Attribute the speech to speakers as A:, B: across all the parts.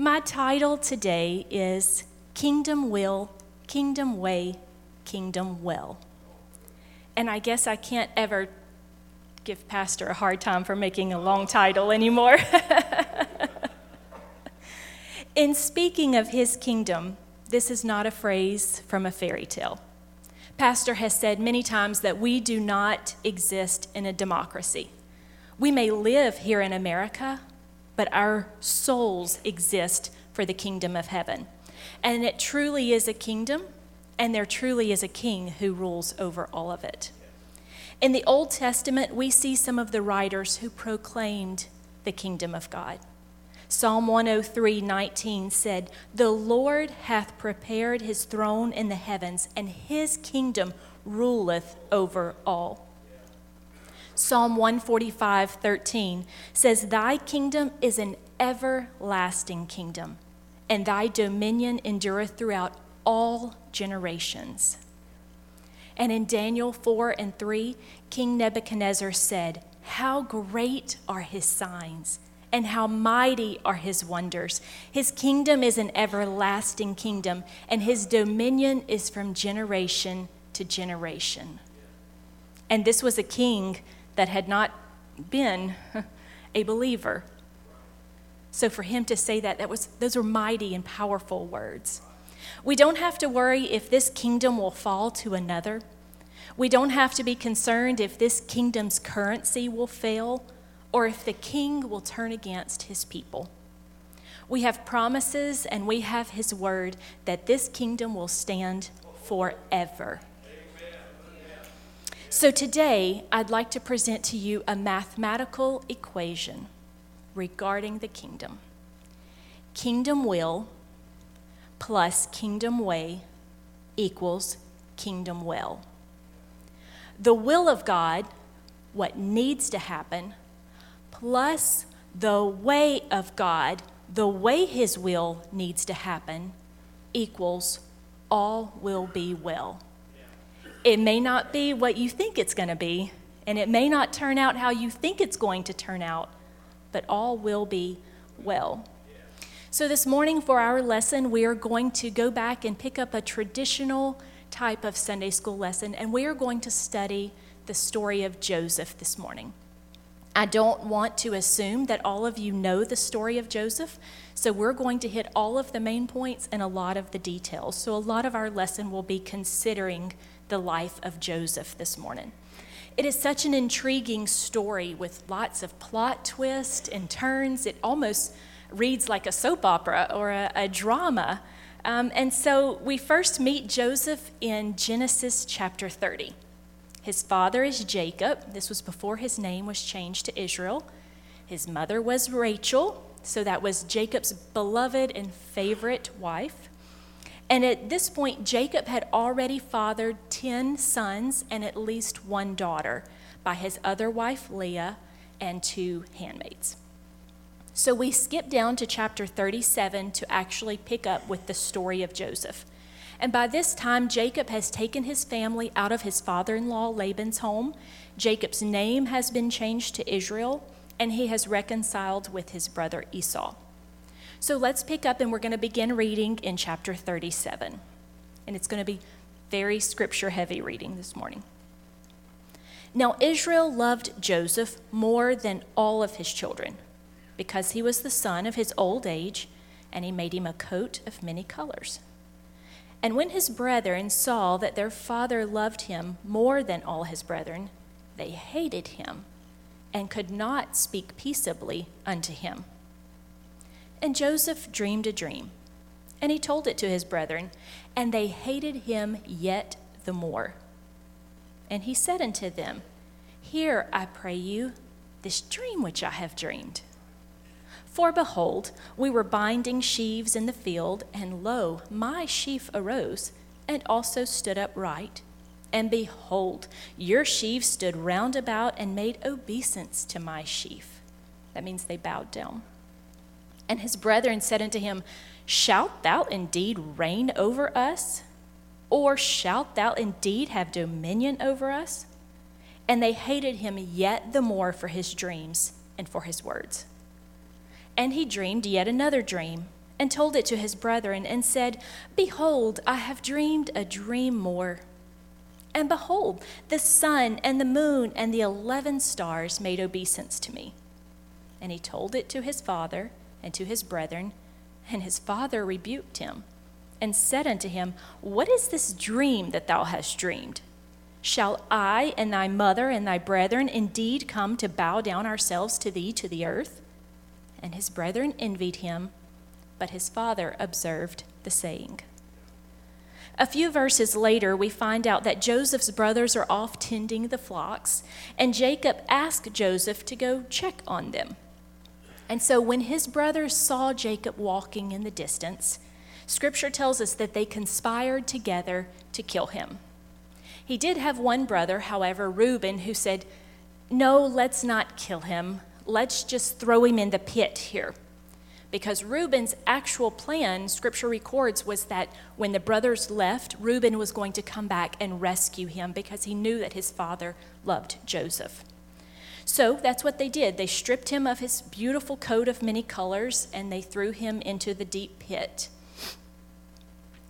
A: My title today is Kingdom Will, Kingdom Way, Kingdom Well. And I guess I can't ever give Pastor a hard time for making a long title anymore. In speaking of his kingdom, this is not a phrase from a fairy tale. Pastor has said many times that we do not exist in a democracy. We may live here in America, but our souls exist for the kingdom of heaven. And it truly is a kingdom, and there truly is a king who rules over all of it. In the Old Testament, we see some of the writers who proclaimed the kingdom of God. Psalm 103 19 said, The Lord hath prepared his throne in the heavens, and his kingdom ruleth over all. Psalm 145 13 says, Thy kingdom is an everlasting kingdom, and thy dominion endureth throughout all generations. And in Daniel 4 and 3, King Nebuchadnezzar said, How great are his signs! and how mighty are his wonders. His kingdom is an everlasting kingdom, and his dominion is from generation to generation. And this was a king that had not been a believer. So for him to say that, that was, those were mighty and powerful words. We don't have to worry if this kingdom will fall to another. We don't have to be concerned if this kingdom's currency will fail or if the king will turn against his people. We have promises and we have his word that this kingdom will stand forever. So today, I'd like to present to you a mathematical equation regarding the kingdom. Kingdom will plus kingdom way equals kingdom well. The will of God, what needs to happen, plus the way of God, the way His will needs to happen, equals all will be well. It may not be what you think it's going to be, and it may not turn out how you think it's going to turn out, but all will be well. So, this morning for our lesson, we are going to go back and pick up a traditional type of Sunday school lesson, and we are going to study the story of Joseph this morning. I don't want to assume that all of you know the story of Joseph, so we're going to hit all of the main points and a lot of the details. So, a lot of our lesson will be considering the life of Joseph this morning. It is such an intriguing story with lots of plot twists and turns. It almost reads like a soap opera or a, a drama. Um, and so we first meet Joseph in Genesis chapter 30. His father is Jacob. This was before his name was changed to Israel. His mother was Rachel, so that was Jacob's beloved and favorite wife. And at this point, Jacob had already fathered 10 sons and at least one daughter by his other wife, Leah, and two handmaids. So we skip down to chapter 37 to actually pick up with the story of Joseph. And by this time, Jacob has taken his family out of his father in law Laban's home. Jacob's name has been changed to Israel, and he has reconciled with his brother Esau. So let's pick up, and we're going to begin reading in chapter 37. And it's going to be very scripture heavy reading this morning. Now, Israel loved Joseph more than all of his children because he was the son of his old age, and he made him a coat of many colors. And when his brethren saw that their father loved him more than all his brethren, they hated him and could not speak peaceably unto him. And Joseph dreamed a dream, and he told it to his brethren, and they hated him yet the more. And he said unto them, Hear, I pray you, this dream which I have dreamed. For behold, we were binding sheaves in the field, and lo, my sheaf arose, and also stood upright. And behold, your sheaves stood round about and made obeisance to my sheaf. That means they bowed down. And his brethren said unto him, Shalt thou indeed reign over us? Or shalt thou indeed have dominion over us? And they hated him yet the more for his dreams and for his words. And he dreamed yet another dream, and told it to his brethren, and said, Behold, I have dreamed a dream more. And behold, the sun and the moon and the eleven stars made obeisance to me. And he told it to his father and to his brethren, and his father rebuked him, and said unto him, What is this dream that thou hast dreamed? Shall I and thy mother and thy brethren indeed come to bow down ourselves to thee to the earth? And his brethren envied him but his father observed the saying. A few verses later, we find out that Joseph's brothers are off tending the flocks, and Jacob asked Joseph to go check on them. And so, when his brothers saw Jacob walking in the distance, scripture tells us that they conspired together to kill him. He did have one brother, however, Reuben, who said, No, let's not kill him. Let's just throw him in the pit here because Reuben's actual plan, scripture records, was that when the brothers left, Reuben was going to come back and rescue him because he knew that his father loved Joseph. So that's what they did. They stripped him of his beautiful coat of many colors and they threw him into the deep pit.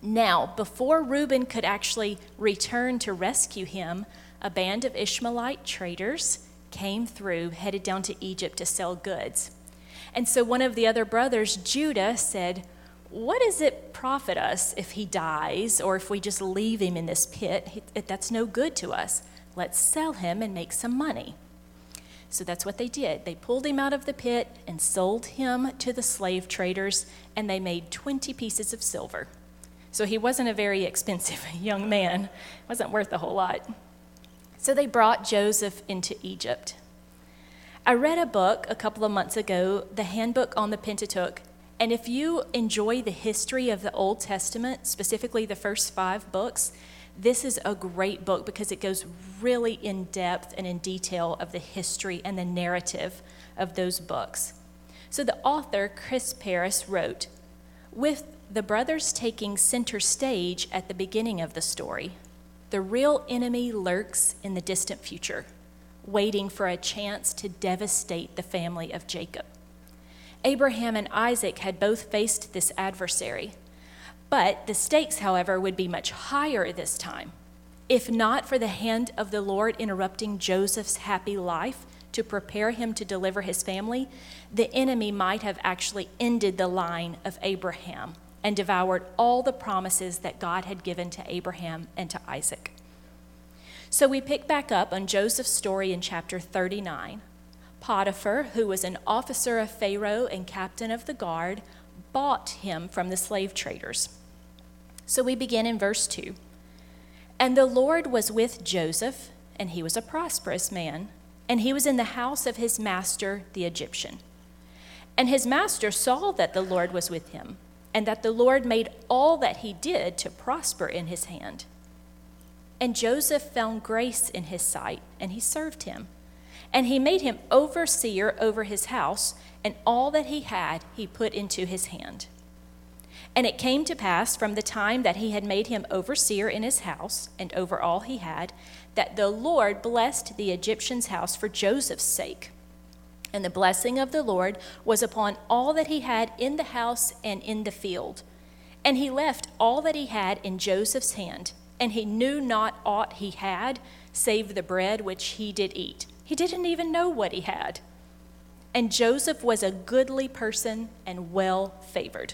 A: Now, before Reuben could actually return to rescue him, a band of Ishmaelite traders came through, headed down to Egypt to sell goods. And so one of the other brothers, Judah, said, What does it profit us if he dies or if we just leave him in this pit? That's no good to us. Let's sell him and make some money. So that's what they did. They pulled him out of the pit and sold him to the slave traders, and they made 20 pieces of silver. So he wasn't a very expensive young man, wasn't worth a whole lot. So they brought Joseph into Egypt. I read a book a couple of months ago, the Handbook on the Pentateuch. And if you enjoy the history of the Old Testament, specifically the first five books, this is a great book because it goes really in depth and in detail of the history and the narrative of those books. So the author, Chris Paris, wrote With the brothers taking center stage at the beginning of the story, the real enemy lurks in the distant future waiting for a chance to devastate the family of Jacob. Abraham and Isaac had both faced this adversary, but the stakes, however, would be much higher this time. If not for the hand of the Lord interrupting Joseph's happy life to prepare him to deliver his family, the enemy might have actually ended the line of Abraham and devoured all the promises that God had given to Abraham and to Isaac. So we pick back up on Joseph's story in chapter 39. Potiphar, who was an officer of Pharaoh and captain of the guard, bought him from the slave traders. So we begin in verse 2. And the Lord was with Joseph, and he was a prosperous man, and he was in the house of his master, the Egyptian. And his master saw that the Lord was with him, and that the Lord made all that he did to prosper in his hand. And Joseph found grace in his sight, and he served him. And he made him overseer over his house, and all that he had he put into his hand. And it came to pass from the time that he had made him overseer in his house, and over all he had, that the Lord blessed the Egyptian's house for Joseph's sake. And the blessing of the Lord was upon all that he had in the house and in the field. And he left all that he had in Joseph's hand and he knew not aught he had, save the bread which he did eat. He didn't even know what he had. And Joseph was a goodly person and well favored.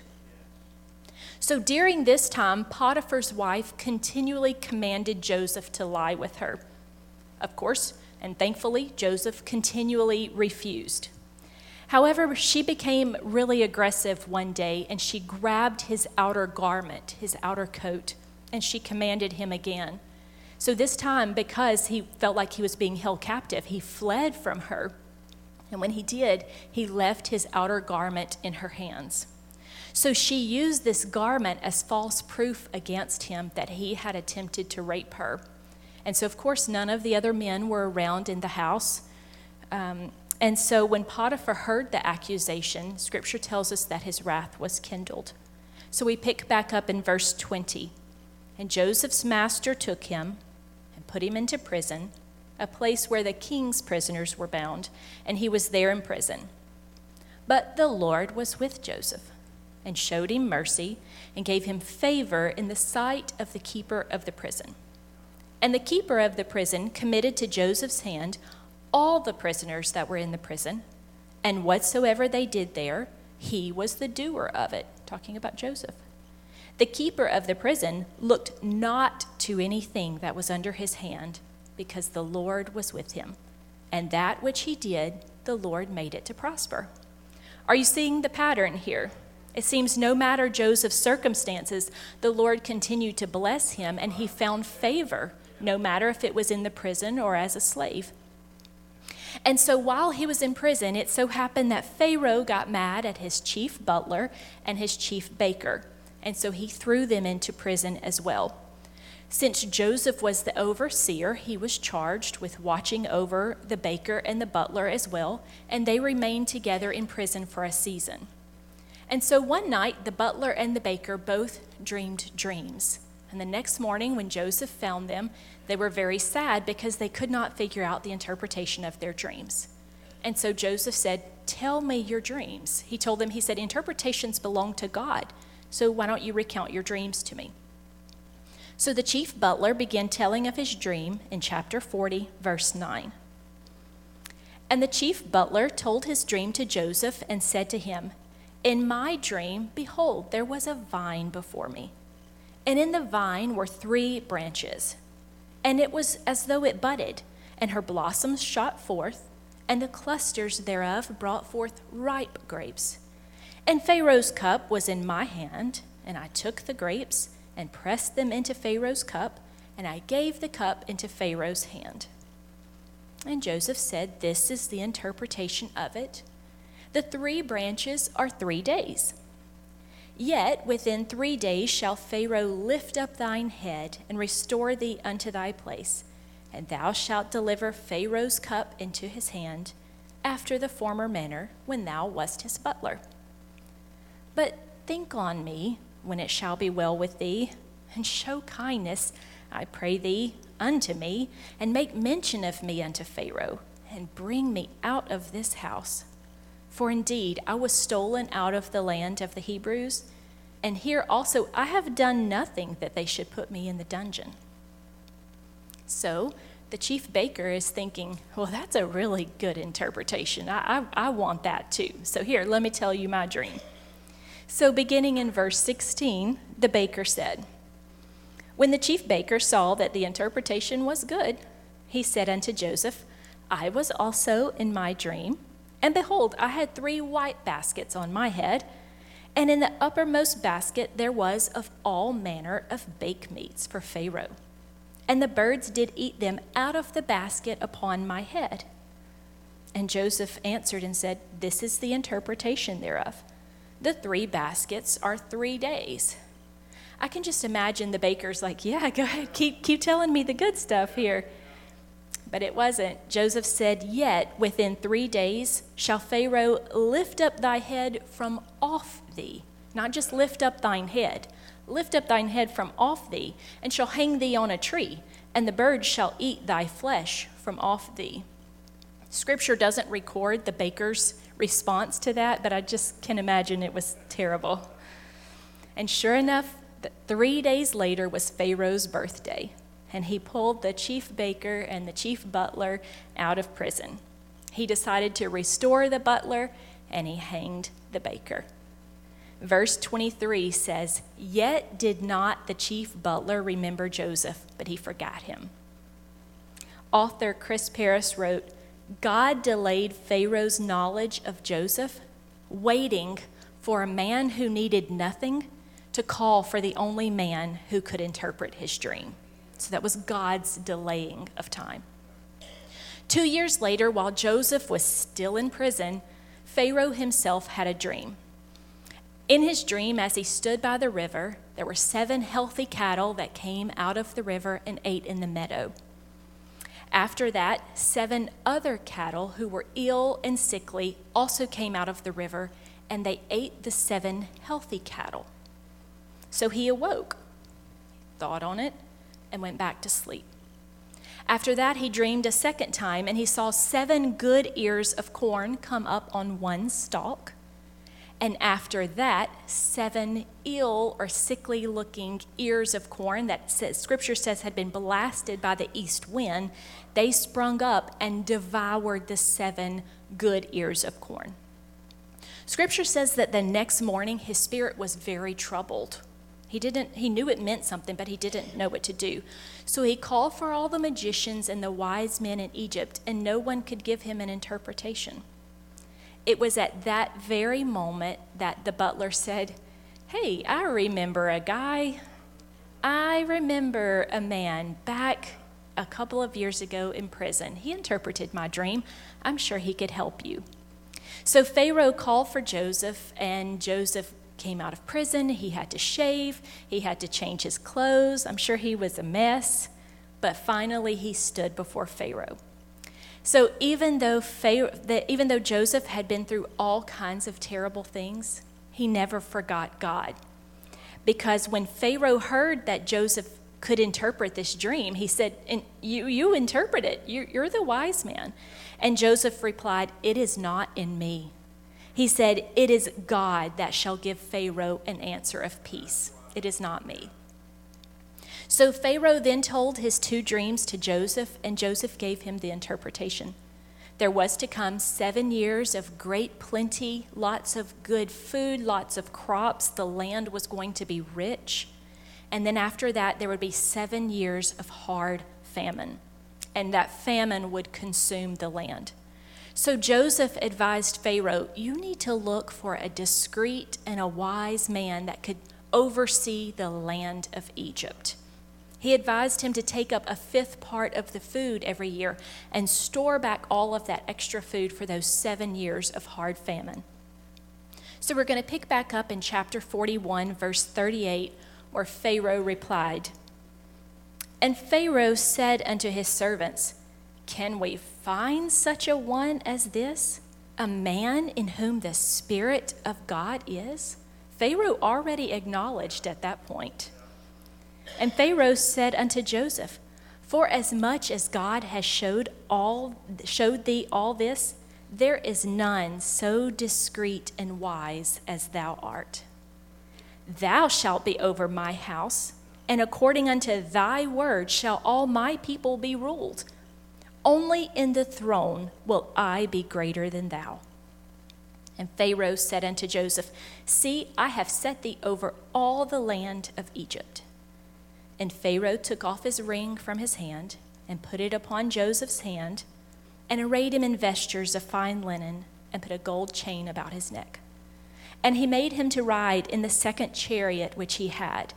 A: So during this time, Potiphar's wife continually commanded Joseph to lie with her. Of course, and thankfully, Joseph continually refused. However, she became really aggressive one day and she grabbed his outer garment, his outer coat, and she commanded him again. So this time, because he felt like he was being held captive, he fled from her. And when he did, he left his outer garment in her hands. So she used this garment as false proof against him that he had attempted to rape her. And so, of course, none of the other men were around in the house. Um, and so, when Potiphar heard the accusation, scripture tells us that his wrath was kindled. So, we pick back up in verse 20. And Joseph's master took him and put him into prison, a place where the king's prisoners were bound, and he was there in prison. But the Lord was with Joseph, and showed him mercy and gave him favor in the sight of the keeper of the prison. And the keeper of the prison committed to Joseph's hand all the prisoners that were in the prison, and whatsoever they did there, he was the doer of it. Talking about Joseph. The keeper of the prison looked not to anything that was under his hand, because the Lord was with him. And that which he did, the Lord made it to prosper. Are you seeing the pattern here? It seems no matter Joseph's circumstances, the Lord continued to bless him, and he found favor, no matter if it was in the prison or as a slave. And so while he was in prison, it so happened that Pharaoh got mad at his chief butler and his chief baker, and so he threw them into prison as well. Since Joseph was the overseer, he was charged with watching over the baker and the butler as well, and they remained together in prison for a season. And so one night, the butler and the baker both dreamed dreams. And the next morning, when Joseph found them, they were very sad because they could not figure out the interpretation of their dreams. And so Joseph said, Tell me your dreams. He told them, He said, Interpretations belong to God. So why don't you recount your dreams to me? So the chief butler began telling of his dream in chapter 40, verse 9. And the chief butler told his dream to Joseph and said to him, In my dream, behold, there was a vine before me and in the vine were three branches. And it was as though it budded, and her blossoms shot forth, and the clusters thereof brought forth ripe grapes. And Pharaoh's cup was in my hand, and I took the grapes and pressed them into Pharaoh's cup, and I gave the cup into Pharaoh's hand. And Joseph said, This is the interpretation of it. The three branches are three days. Yet within three days shall Pharaoh lift up thine head and restore thee unto thy place, and thou shalt deliver Pharaoh's cup into his hand, after the former manner when thou wast his butler. But think on me when it shall be well with thee, and show kindness, I pray thee, unto me, and make mention of me unto Pharaoh, and bring me out of this house for indeed, I was stolen out of the land of the Hebrews, and here also I have done nothing that they should put me in the dungeon. So the chief baker is thinking, well, that's a really good interpretation. I, I, I want that too. So here, let me tell you my dream. So, beginning in verse 16, the baker said, When the chief baker saw that the interpretation was good, he said unto Joseph, I was also in my dream and behold, I had three white baskets on my head, and in the uppermost basket there was of all manner of bake meats for Pharaoh. And the birds did eat them out of the basket upon my head. And Joseph answered and said, This is the interpretation thereof. The three baskets are three days. I can just imagine the baker's like, Yeah, go ahead, keep, keep telling me the good stuff here. But it wasn't. Joseph said, Yet within three days shall Pharaoh lift up thy head from off thee. Not just lift up thine head, lift up thine head from off thee, and shall hang thee on a tree, and the birds shall eat thy flesh from off thee. Scripture doesn't record the baker's response to that, but I just can imagine it was terrible. And sure enough, three days later was Pharaoh's birthday and he pulled the chief baker and the chief butler out of prison. He decided to restore the butler and he hanged the baker. Verse 23 says, Yet did not the chief butler remember Joseph, but he forgot him. Author Chris Paris wrote, God delayed Pharaoh's knowledge of Joseph, waiting for a man who needed nothing to call for the only man who could interpret his dream. So that was God's delaying of time. Two years later, while Joseph was still in prison, Pharaoh himself had a dream. In his dream, as he stood by the river, there were seven healthy cattle that came out of the river and ate in the meadow. After that, seven other cattle who were ill and sickly also came out of the river, and they ate the seven healthy cattle. So he awoke, thought on it, and went back to sleep. After that, he dreamed a second time, and he saw seven good ears of corn come up on one stalk. And after that, seven ill or sickly looking ears of corn that scripture says had been blasted by the east wind, they sprung up and devoured the seven good ears of corn. Scripture says that the next morning his spirit was very troubled. He didn't he knew it meant something, but he didn't know what to do. So he called for all the magicians and the wise men in Egypt, and no one could give him an interpretation. It was at that very moment that the butler said, Hey, I remember a guy. I remember a man back a couple of years ago in prison. He interpreted my dream. I'm sure he could help you. So Pharaoh called for Joseph, and Joseph came out of prison. He had to shave, he had to change his clothes. I'm sure he was a mess, but finally he stood before Pharaoh. So even though, Pharaoh, even though Joseph had been through all kinds of terrible things, he never forgot God. Because when Pharaoh heard that Joseph could interpret this dream, he said, and you, you interpret it. You're, you're the wise man. And Joseph replied, It is not in me. He said, It is God that shall give Pharaoh an answer of peace. It is not me. So Pharaoh then told his two dreams to Joseph, and Joseph gave him the interpretation. There was to come seven years of great plenty, lots of good food, lots of crops. The land was going to be rich. And then after that, there would be seven years of hard famine and that famine would consume the land. So Joseph advised Pharaoh, You need to look for a discreet and a wise man that could oversee the land of Egypt. He advised him to take up a fifth part of the food every year and store back all of that extra food for those seven years of hard famine. So we're going to pick back up in chapter 41, verse 38, where Pharaoh replied, and Pharaoh said unto his servants, Can we find such a one as this, a man in whom the Spirit of God is? Pharaoh already acknowledged at that point. And Pharaoh said unto Joseph, For as much as God has showed all showed thee all this, there is none so discreet and wise as thou art. Thou shalt be over my house and according unto thy word shall all my people be ruled. Only in the throne will I be greater than thou. And Pharaoh said unto Joseph, See, I have set thee over all the land of Egypt. And Pharaoh took off his ring from his hand and put it upon Joseph's hand, and arrayed him in vestures of fine linen, and put a gold chain about his neck. And he made him to ride in the second chariot which he had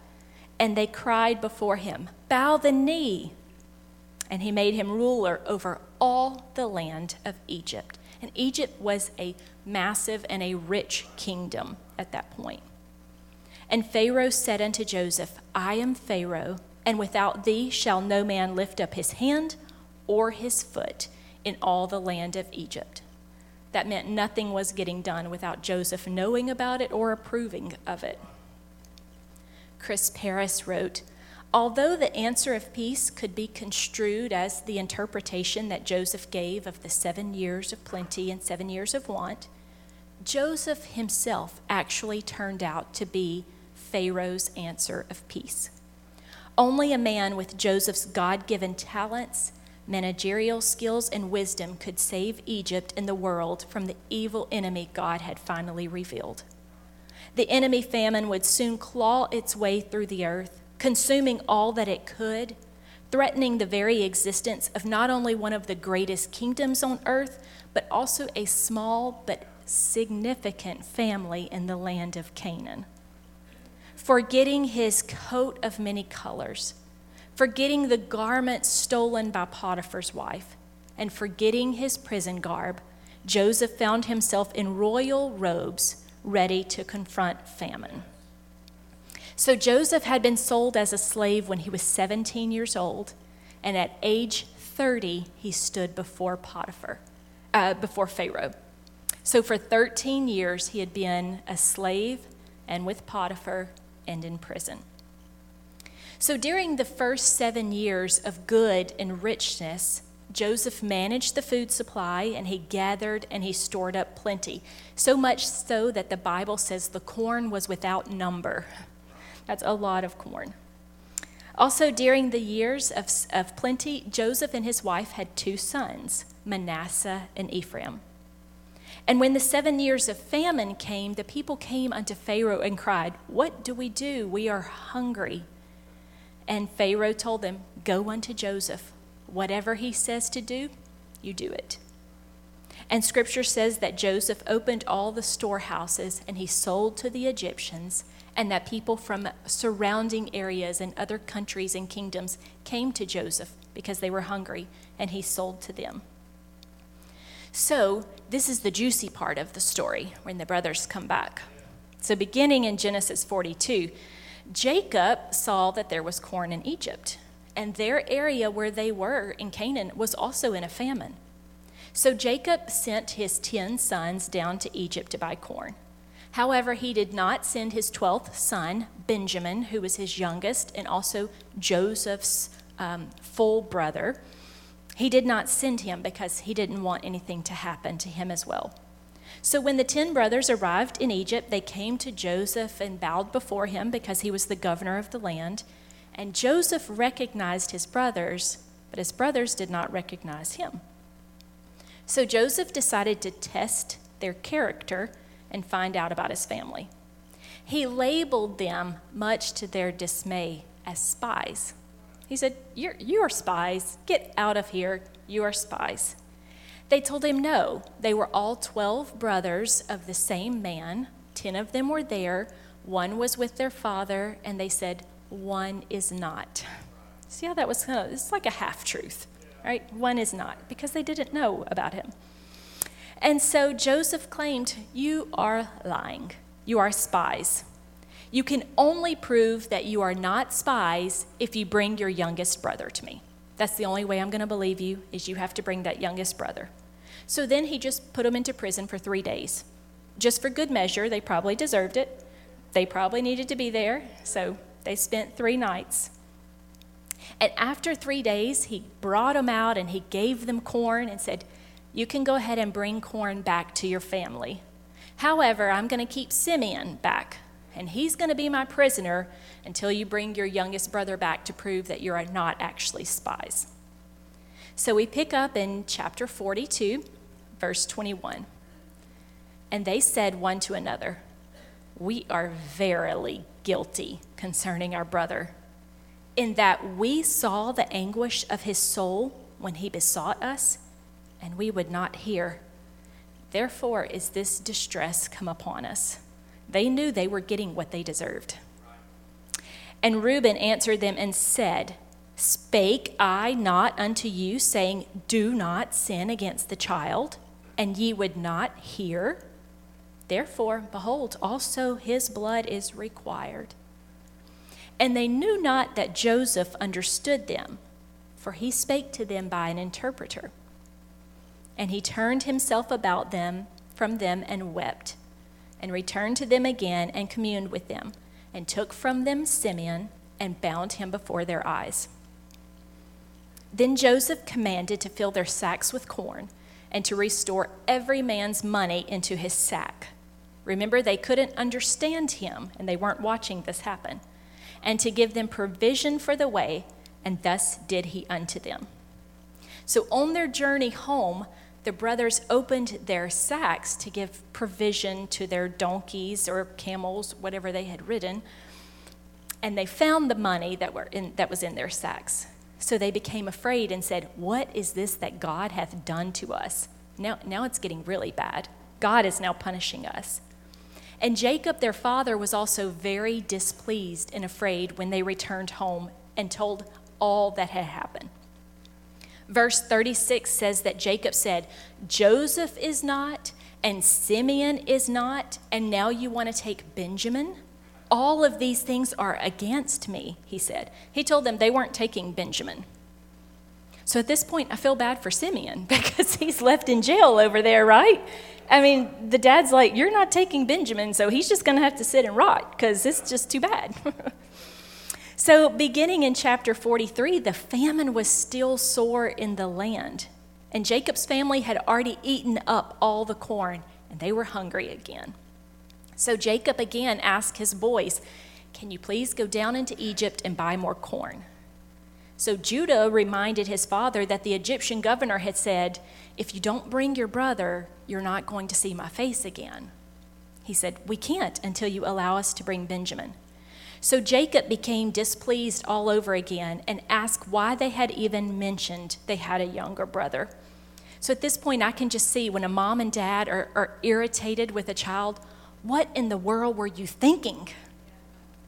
A: and they cried before him, Bow the knee. And he made him ruler over all the land of Egypt. And Egypt was a massive and a rich kingdom at that point. And Pharaoh said unto Joseph, I am Pharaoh, and without thee shall no man lift up his hand or his foot in all the land of Egypt. That meant nothing was getting done without Joseph knowing about it or approving of it. Chris Paris wrote Although the answer of peace could be construed as the interpretation that Joseph gave of the seven years of plenty and seven years of want, Joseph himself actually turned out to be Pharaoh's answer of peace. Only a man with Joseph's God given talents, managerial skills, and wisdom could save Egypt and the world from the evil enemy God had finally revealed. The enemy famine would soon claw its way through the earth, consuming all that it could, threatening the very existence of not only one of the greatest kingdoms on earth, but also a small but significant family in the land of Canaan. Forgetting his coat of many colors, forgetting the garment stolen by Potiphar's wife, and forgetting his prison garb, Joseph found himself in royal robes ready to confront famine. So Joseph had been sold as a slave when he was 17 years old, and at age 30, he stood before Potiphar, uh, before Pharaoh. So for 13 years, he had been a slave and with Potiphar and in prison. So during the first seven years of good and richness, Joseph managed the food supply and he gathered and he stored up plenty. So much so that the Bible says the corn was without number. That's a lot of corn. Also, during the years of, of plenty, Joseph and his wife had two sons, Manasseh and Ephraim. And when the seven years of famine came, the people came unto Pharaoh and cried, What do we do? We are hungry. And Pharaoh told them, Go unto Joseph. Whatever he says to do, you do it. And scripture says that Joseph opened all the storehouses and he sold to the Egyptians, and that people from surrounding areas and other countries and kingdoms came to Joseph because they were hungry, and he sold to them. So, this is the juicy part of the story when the brothers come back. So, beginning in Genesis 42, Jacob saw that there was corn in Egypt, and their area where they were in Canaan was also in a famine. So Jacob sent his ten sons down to Egypt to buy corn. However, he did not send his twelfth son, Benjamin, who was his youngest and also Joseph's um, full brother. He did not send him because he didn't want anything to happen to him as well. So when the ten brothers arrived in Egypt, they came to Joseph and bowed before him because he was the governor of the land. And Joseph recognized his brothers, but his brothers did not recognize him. So Joseph decided to test their character and find out about his family. He labeled them, much to their dismay, as spies. He said, You're, You are spies. Get out of here. You are spies. They told him no. They were all 12 brothers of the same man. Ten of them were there. One was with their father, and they said, One is not. See how that was kind of, it's like a half truth, right? One is not, because they didn't know about him. And so Joseph claimed, You are lying. You are spies. You can only prove that you are not spies if you bring your youngest brother to me. That's the only way I'm going to believe you, is you have to bring that youngest brother. So then he just put them into prison for three days. Just for good measure, they probably deserved it. They probably needed to be there, so they spent three nights. And after three days, he brought them out and he gave them corn and said, You can go ahead and bring corn back to your family. However, I'm going to keep Simeon back, and he's going to be my prisoner until you bring your youngest brother back to prove that you're not actually spies. So we pick up in chapter 42, verse 21. And they said one to another, We are verily guilty concerning our brother, in that we saw the anguish of his soul when he besought us, and we would not hear. Therefore is this distress come upon us. They knew they were getting what they deserved. And Reuben answered them and said, Spake I not unto you, saying, Do not sin against the child, and ye would not hear? Therefore, behold, also his blood is required. And they knew not that Joseph understood them, for he spake to them by an interpreter. And he turned himself about them from them and wept, and returned to them again and communed with them, and took from them Simeon and bound him before their eyes. Then Joseph commanded to fill their sacks with corn and to restore every man's money into his sack. Remember, they couldn't understand him and they weren't watching this happen. And to give them provision for the way, and thus did he unto them. So on their journey home, the brothers opened their sacks to give provision to their donkeys or camels, whatever they had ridden, and they found the money that, were in, that was in their sacks. So they became afraid and said, What is this that God hath done to us? Now, now it's getting really bad. God is now punishing us. And Jacob, their father, was also very displeased and afraid when they returned home and told all that had happened. Verse 36 says that Jacob said, Joseph is not, and Simeon is not, and now you want to take Benjamin? All of these things are against me, he said. He told them they weren't taking Benjamin. So at this point, I feel bad for Simeon because he's left in jail over there, right? I mean, the dad's like, You're not taking Benjamin, so he's just going to have to sit and rot because it's just too bad. So, beginning in chapter 43, the famine was still sore in the land. And Jacob's family had already eaten up all the corn, and they were hungry again. So, Jacob again asked his boys, Can you please go down into Egypt and buy more corn? So, Judah reminded his father that the Egyptian governor had said, If you don't bring your brother, you're not going to see my face again. He said, We can't until you allow us to bring Benjamin. So Jacob became displeased all over again and asked why they had even mentioned they had a younger brother. So at this point, I can just see when a mom and dad are, are irritated with a child, what in the world were you thinking?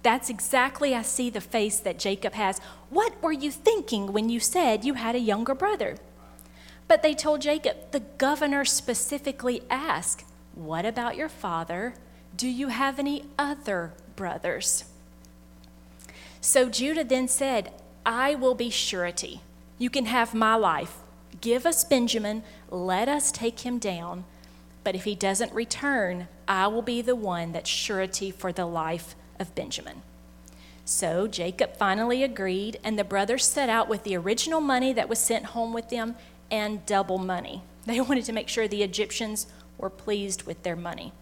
A: That's exactly, I see the face that Jacob has. What were you thinking when you said you had a younger brother? But they told Jacob, the governor specifically asked, What about your father? Do you have any other brothers? So Judah then said, I will be surety. You can have my life. Give us Benjamin, let us take him down. But if he doesn't return, I will be the one that's surety for the life of Benjamin. So Jacob finally agreed, and the brothers set out with the original money that was sent home with them and double money. They wanted to make sure the Egyptians were pleased with their money.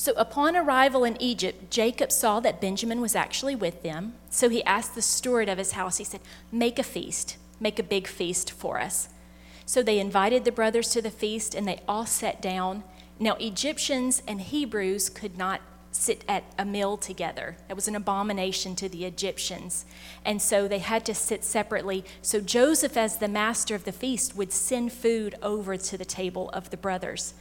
A: So upon arrival in Egypt, Jacob saw that Benjamin was actually with them. So he asked the steward of his house, he said, Make a feast, make a big feast for us. So they invited the brothers to the feast and they all sat down. Now, Egyptians and Hebrews could not sit at a meal together. That was an abomination to the Egyptians. And so they had to sit separately. So Joseph, as the master of the feast, would send food over to the table of the brothers.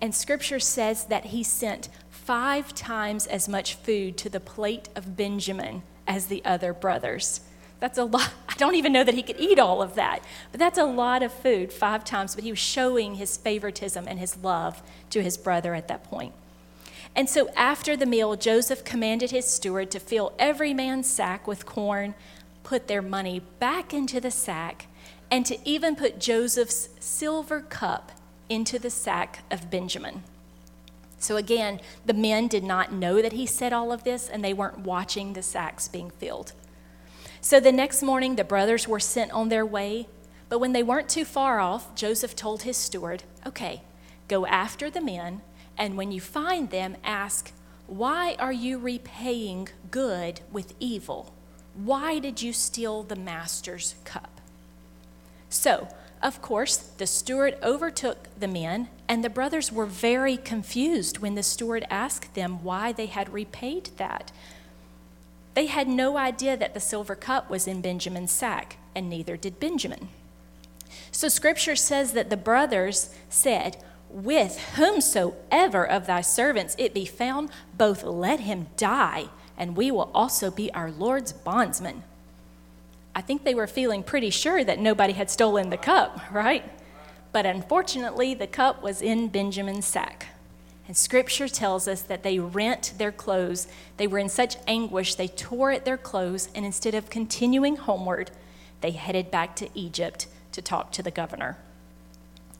A: And scripture says that he sent five times as much food to the plate of Benjamin as the other brothers. That's a lot. I don't even know that he could eat all of that, but that's a lot of food, five times. But he was showing his favoritism and his love to his brother at that point. And so after the meal, Joseph commanded his steward to fill every man's sack with corn, put their money back into the sack, and to even put Joseph's silver cup into the sack of Benjamin. So again, the men did not know that he said all of this, and they weren't watching the sacks being filled. So the next morning, the brothers were sent on their way. But when they weren't too far off, Joseph told his steward, Okay, go after the men, and when you find them, ask, Why are you repaying good with evil? Why did you steal the master's cup? So, of course, the steward overtook the men, and the brothers were very confused when the steward asked them why they had repaid that. They had no idea that the silver cup was in Benjamin's sack, and neither did Benjamin. So, scripture says that the brothers said, With whomsoever of thy servants it be found, both let him die, and we will also be our Lord's bondsmen. I think they were feeling pretty sure that nobody had stolen the cup, right? But unfortunately, the cup was in Benjamin's sack. And scripture tells us that they rent their clothes. They were in such anguish, they tore at their clothes, and instead of continuing homeward, they headed back to Egypt to talk to the governor.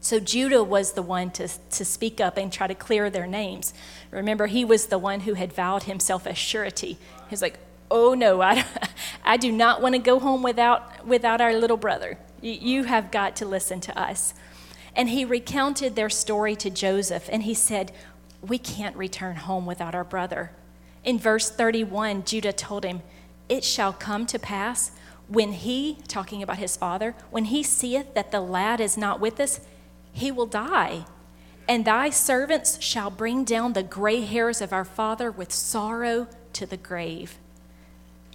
A: So Judah was the one to, to speak up and try to clear their names. Remember, he was the one who had vowed himself as surety. He's like, oh no, I, I do not want to go home without, without our little brother. You, you have got to listen to us. And he recounted their story to Joseph, and he said, We can't return home without our brother. In verse 31, Judah told him, It shall come to pass when he, talking about his father, when he seeth that the lad is not with us, he will die. And thy servants shall bring down the gray hairs of our father with sorrow to the grave.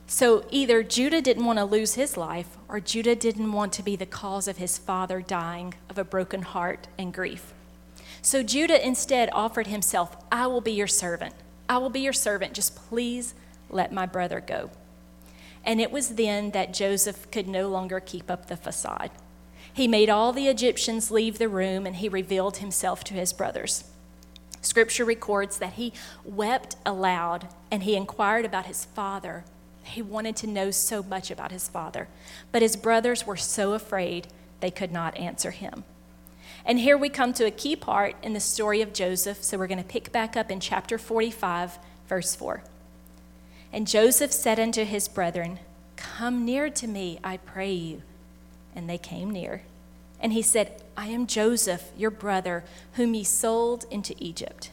A: So either Judah didn't want to lose his life, or Judah didn't want to be the cause of his father dying of a broken heart and grief. So Judah instead offered himself, I will be your servant. I will be your servant. Just please let my brother go. And it was then that Joseph could no longer keep up the facade. He made all the Egyptians leave the room and he revealed himself to his brothers. Scripture records that he wept aloud and he inquired about his father he wanted to know so much about his father, but his brothers were so afraid they could not answer him. And here we come to a key part in the story of Joseph, so we're going to pick back up in chapter 45, verse 4. And Joseph said unto his brethren, Come near to me, I pray you. And they came near. And he said, I am Joseph, your brother, whom ye sold into Egypt.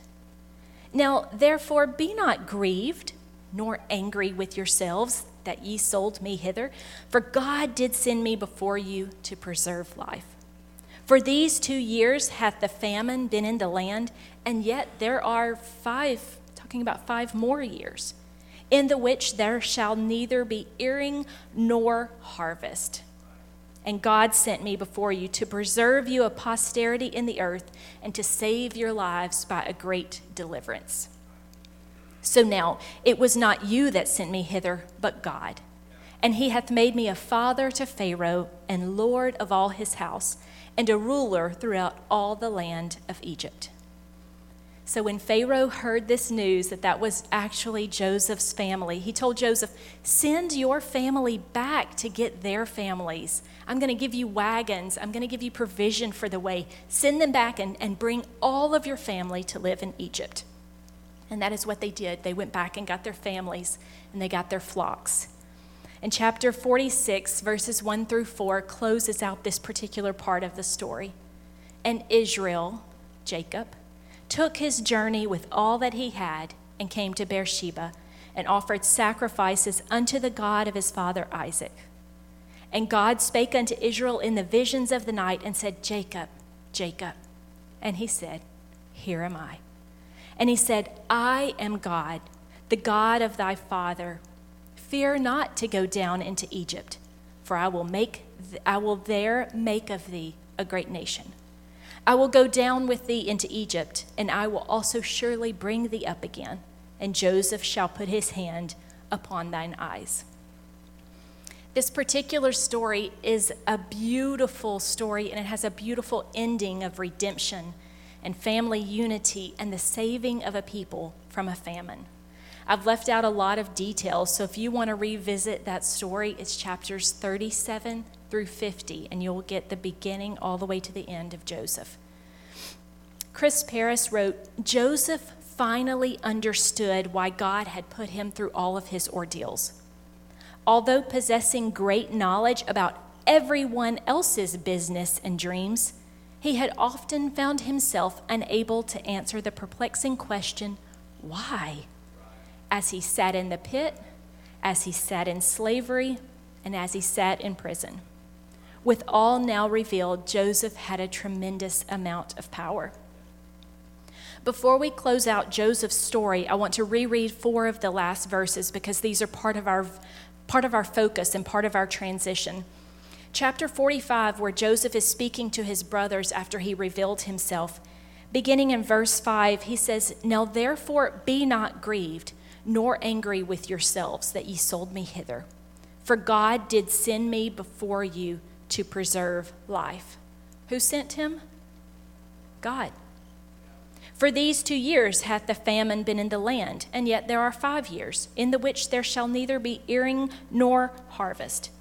A: Now, therefore, be not grieved, nor angry with yourselves that ye sold me hither, for God did send me before you to preserve life. For these two years hath the famine been in the land, and yet there are five, talking about five more years, in the which there shall neither be earing nor harvest. And God sent me before you to preserve you a posterity in the earth and to save your lives by a great deliverance. So now it was not you that sent me hither, but God. And he hath made me a father to Pharaoh and Lord of all his house, and a ruler throughout all the land of Egypt. So when Pharaoh heard this news that that was actually Joseph's family, he told Joseph, Send your family back to get their families. I'm going to give you wagons. I'm going to give you provision for the way. Send them back and, and bring all of your family to live in Egypt. And that is what they did. They went back and got their families and they got their flocks. And chapter 46, verses 1 through 4, closes out this particular part of the story. And Israel, Jacob, took his journey with all that he had and came to Beersheba and offered sacrifices unto the God of his father Isaac. And God spake unto Israel in the visions of the night and said, Jacob, Jacob. And he said, Here am I. And he said, I am God, the God of thy father. Fear not to go down into Egypt, for I will make I will there make of thee a great nation. I will go down with thee into Egypt, and I will also surely bring thee up again, and Joseph shall put his hand upon thine eyes. This particular story is a beautiful story, and it has a beautiful ending of redemption and family unity and the saving of a people from a famine. I've left out a lot of details, so if you want to revisit that story, it's chapters 37 through 50, and you'll get the beginning all the way to the end of Joseph. Chris Paris wrote Joseph finally understood why God had put him through all of his ordeals. Although possessing great knowledge about everyone else's business and dreams, he had often found himself unable to answer the perplexing question, why? As he sat in the pit, as he sat in slavery, and as he sat in prison. With all now revealed, Joseph had a tremendous amount of power. Before we close out Joseph's story, I want to reread four of the last verses because these are part of our, part of our focus and part of our transition. Chapter 45, where Joseph is speaking to his brothers after he revealed himself. Beginning in verse 5, he says, Now therefore be not grieved, nor angry with yourselves that ye sold me hither. For God did send me before you to preserve life. Who sent him? God. For these two years hath the famine been in the land, and yet there are five years, in the which there shall neither be earing nor harvest.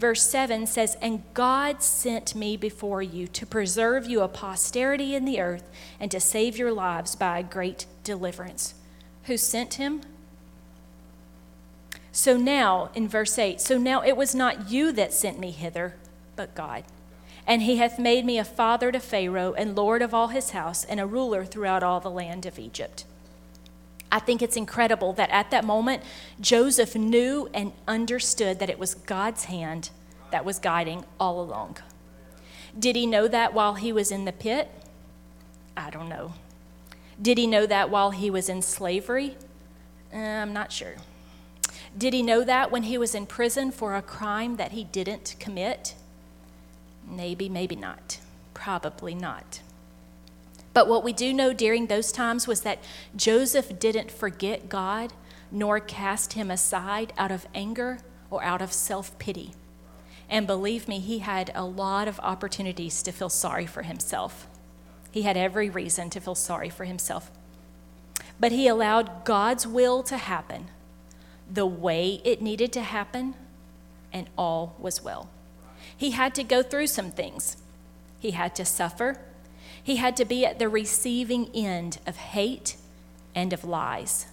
A: Verse 7 says, And God sent me before you to preserve you a posterity in the earth and to save your lives by a great deliverance. Who sent him? So now, in verse 8, so now it was not you that sent me hither, but God. And he hath made me a father to Pharaoh, and lord of all his house, and a ruler throughout all the land of Egypt. I think it's incredible that at that moment, Joseph knew and understood that it was God's hand that was guiding all along. Did he know that while he was in the pit? I don't know. Did he know that while he was in slavery? Uh, I'm not sure. Did he know that when he was in prison for a crime that he didn't commit? Maybe, maybe not. Probably not. But what we do know during those times was that Joseph didn't forget God nor cast him aside out of anger or out of self pity. And believe me, he had a lot of opportunities to feel sorry for himself. He had every reason to feel sorry for himself. But he allowed God's will to happen the way it needed to happen, and all was well. He had to go through some things. He had to suffer. He had to be at the receiving end of hate and of lies.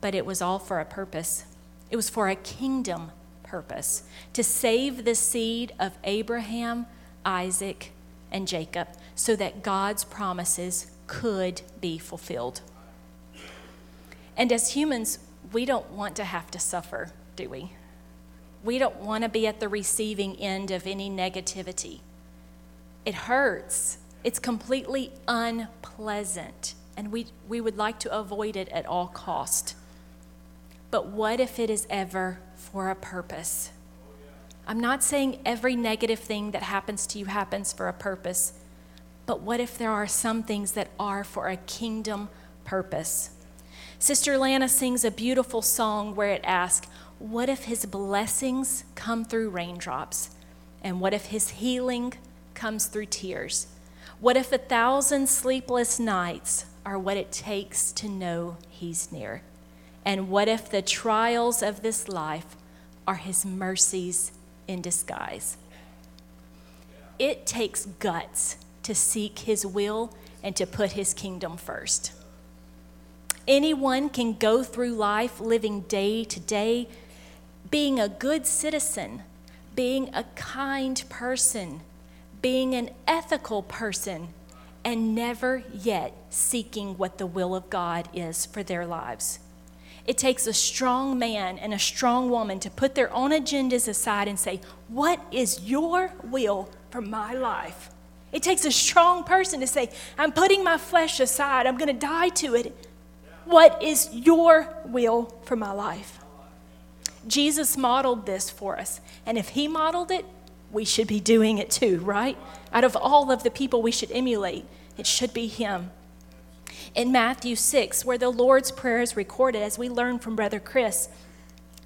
A: but it was all for a purpose. It was for a kingdom purpose to save the seed of Abraham, Isaac, and Jacob so that God's promises could be fulfilled. And as humans, we don't want to have to suffer, do we? We don't want to be at the receiving end of any negativity. It hurts. It's completely unpleasant, and we, we would like to avoid it at all cost. But what if it is ever for a purpose? I'm not saying every negative thing that happens to you happens for a purpose, but what if there are some things that are for a kingdom purpose? Sister Lana sings a beautiful song where it asks, What if his blessings come through raindrops? And what if his healing comes through tears? What if a thousand sleepless nights are what it takes to know He's near? And what if the trials of this life are His mercies in disguise? It takes guts to seek His will and to put His kingdom first. Anyone can go through life living day to day, being a good citizen, being a kind person being an ethical person and never yet seeking what the will of God is for their lives. It takes a strong man and a strong woman to put their own agendas aside and say, What is your will for my life? It takes a strong person to say, I'm putting my flesh aside, I'm going to die to it. What is your will for my life? Jesus modeled this for us. And if he modeled it, we should be doing it too, right? Out of all of the people we should emulate, it should be Him. In Matthew 6, where the Lord's Prayer is recorded, as we learned from Brother Chris,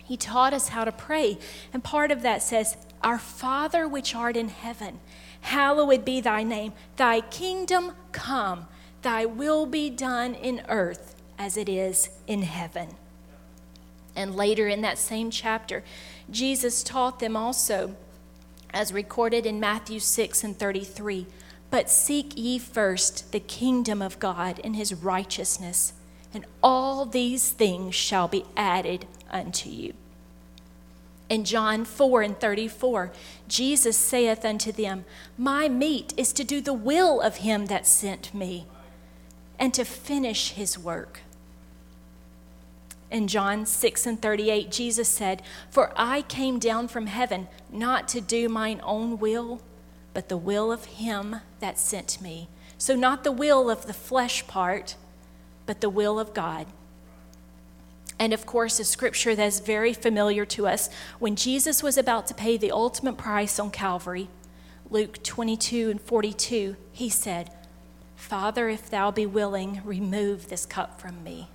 A: he taught us how to pray. And part of that says, Our Father which art in heaven, hallowed be thy name. Thy kingdom come, thy will be done in earth as it is in heaven. And later in that same chapter, Jesus taught them also as recorded in Matthew 6 and 33. But seek ye first the kingdom of God and his righteousness, and all these things shall be added unto you. In John 4 and 34, Jesus saith unto them, My meat is to do the will of him that sent me, and to finish his work. In John 6 and 38, Jesus said, For I came down from heaven not to do mine own will, but the will of him that sent me. So, not the will of the flesh part, but the will of God. And of course, a scripture that's very familiar to us when Jesus was about to pay the ultimate price on Calvary, Luke 22 and 42, he said, Father, if thou be willing, remove this cup from me.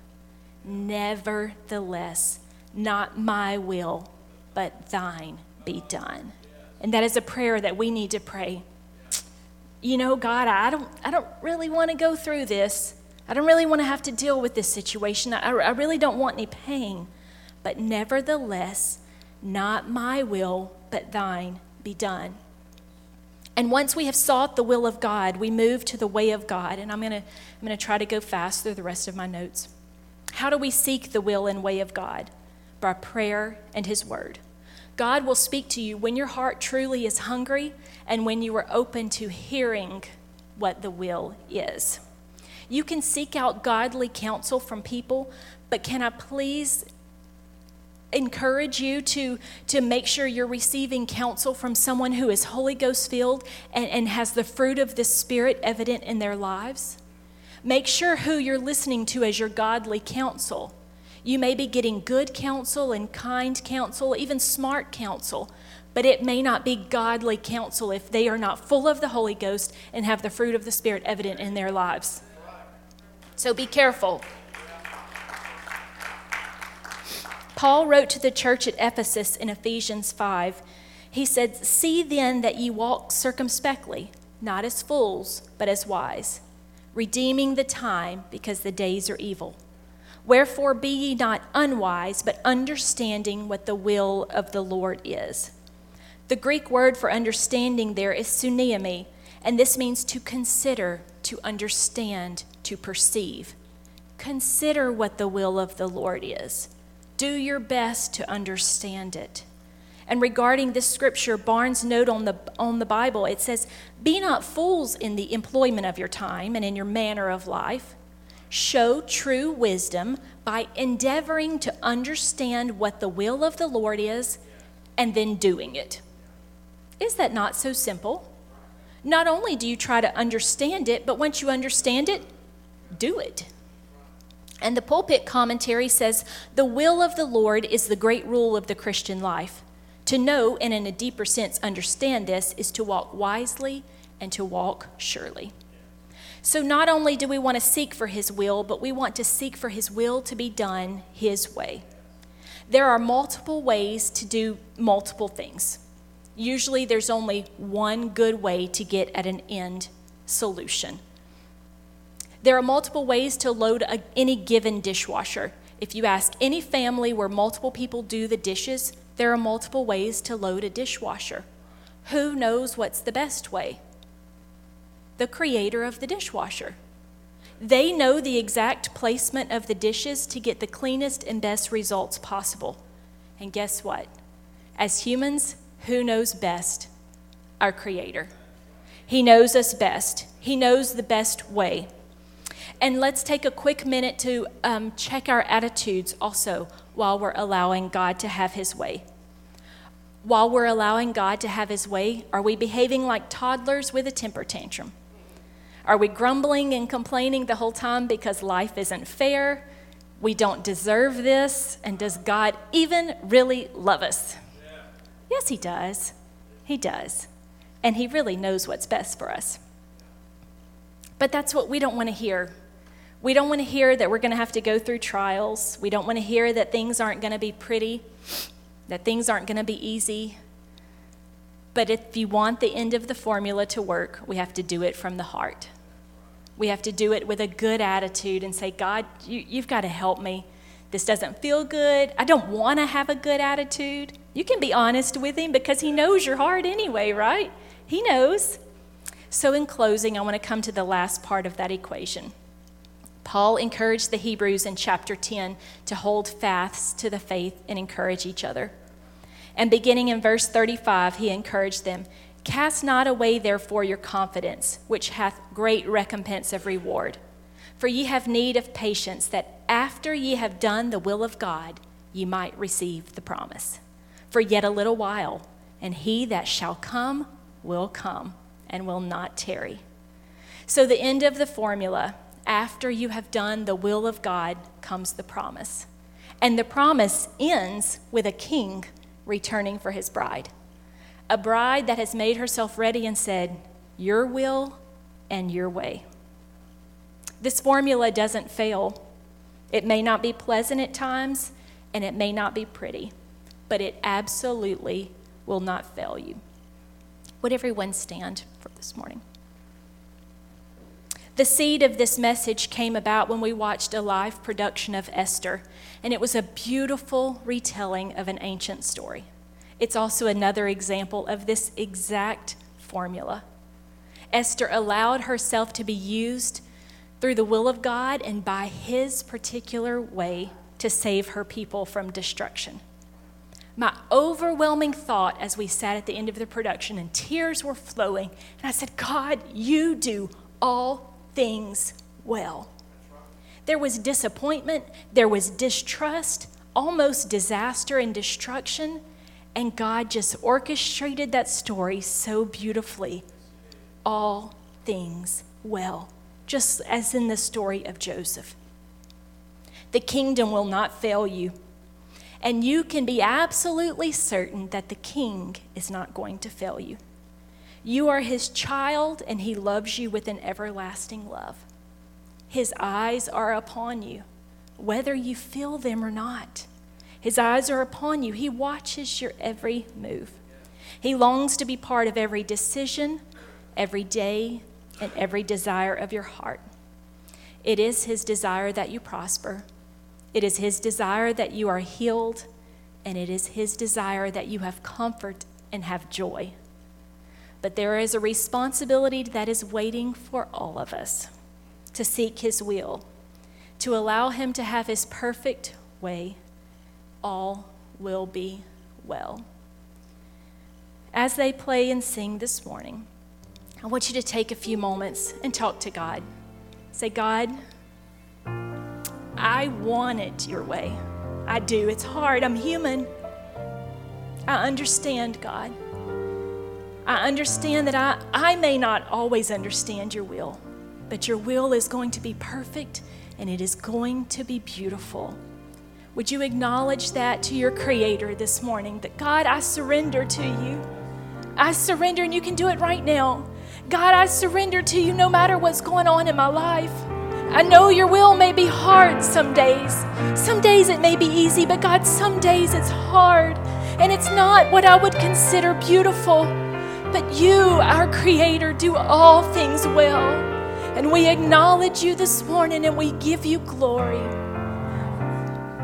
A: Nevertheless, not my will, but thine be done. And that is a prayer that we need to pray. You know, God, I don't, I don't really want to go through this. I don't really want to have to deal with this situation. I, I really don't want any pain. But nevertheless, not my will, but thine be done. And once we have sought the will of God, we move to the way of God. And I'm going to I'm going to try to go fast through the rest of my notes. How do we seek the will and way of God? By prayer and His Word. God will speak to you when your heart truly is hungry and when you are open to hearing what the will is. You can seek out godly counsel from people, but can I please encourage you to, to make sure you're receiving counsel from someone who is Holy Ghost filled and, and has the fruit of the Spirit evident in their lives? Make sure who you're listening to as your godly counsel. You may be getting good counsel and kind counsel, even smart counsel, but it may not be godly counsel if they are not full of the Holy Ghost and have the fruit of the Spirit evident in their lives. So be careful. Paul wrote to the church at Ephesus in Ephesians 5. He said, See then that ye walk circumspectly, not as fools, but as wise redeeming the time because the days are evil. Wherefore be ye not unwise, but understanding what the will of the Lord is. The Greek word for understanding there is sunneimi, and this means to consider, to understand, to perceive. consider what the will of the Lord is. Do your best to understand it. And regarding this scripture, Barnes' note on the, on the Bible, it says, Be not fools in the employment of your time and in your manner of life. Show true wisdom by endeavoring to understand what the will of the Lord is and then doing it. Is that not so simple? Not only do you try to understand it, but once you understand it, do it. And the pulpit commentary says the will of the Lord is the great rule of the Christian life. To know and, in a deeper sense, understand this is to walk wisely and to walk surely. So, not only do we want to seek for His will, but we want to seek for His will to be done His way. There are multiple ways to do multiple things. Usually, there's only one good way to get at an end solution. There are multiple ways to load a, any given dishwasher. If you ask any family where multiple people do the dishes, there are multiple ways to load a dishwasher. Who knows what's the best way? The creator of the dishwasher. They know the exact placement of the dishes to get the cleanest and best results possible. And guess what? As humans, who knows best? Our Creator. He knows us best, He knows the best way. And let's take a quick minute to um, check our attitudes also while we're allowing God to have His way. While we're allowing God to have His way, are we behaving like toddlers with a temper tantrum? Are we grumbling and complaining the whole time because life isn't fair? We don't deserve this? And does God even really love us? Yeah. Yes, He does. He does. And He really knows what's best for us. But that's what we don't want to hear we don't want to hear that we're going to have to go through trials. We don't want to hear that things aren't going to be pretty, that things aren't going to be easy. But if you want the end of the formula to work, we have to do it from the heart. We have to do it with a good attitude and say, God, you, you've got to help me. This doesn't feel good. I don't want to have a good attitude. You can be honest with Him because He knows your heart anyway, right? He knows. So, in closing, I want to come to the last part of that equation. Paul encouraged the Hebrews in chapter 10 to hold fast to the faith and encourage each other. And beginning in verse 35, he encouraged them Cast not away, therefore, your confidence, which hath great recompense of reward. For ye have need of patience, that after ye have done the will of God, ye might receive the promise. For yet a little while, and he that shall come will come and will not tarry. So, the end of the formula after you have done the will of God comes the promise. And the promise ends with a king returning for his bride. A bride that has made herself ready and said, Your will and your way. This formula doesn't fail. It may not be pleasant at times, and it may not be pretty, but it absolutely will not fail you. Would everyone stand for this morning? The seed of this message came about when we watched a live production of Esther, and it was a beautiful retelling of an ancient story. It's also another example of this exact formula. Esther allowed herself to be used through the will of God and by His particular way to save her people from destruction. My overwhelming thought as we sat at the end of the production and tears were flowing, and I said, God, you do all things well. There was disappointment, there was distrust, almost disaster and destruction, and God just orchestrated that story so beautifully. All things well, just as in the story of Joseph. The kingdom will not fail you, and you can be absolutely certain that the king is not going to fail you. You are his child, and he loves you with an everlasting love. His eyes are upon you, whether you feel them or not. His eyes are upon you. He watches your every move. He longs to be part of every decision, every day, and every desire of your heart. It is His desire that you prosper. It is His desire that you are healed, and it is His desire that you have comfort and have joy but there is a responsibility that is waiting for all of us to seek His will, to allow Him to have His perfect way, all will be well. As they play and sing this morning, I want you to take a few moments and talk to God. Say, God, I want it your way. I do. It's hard. I'm human. I understand, God. I understand that I, I may not always understand your will, but your will is going to be perfect and it is going to be beautiful. Would you acknowledge that to your Creator this morning? That God, I surrender to you. I surrender, and you can do it right now. God, I surrender to you no matter what's going on in my life. I know your will may be hard some days. Some days it may be easy, but God, some days it's hard. And it's not what I would consider beautiful. But you, our Creator, do all things well. And we acknowledge you this morning and we give you glory.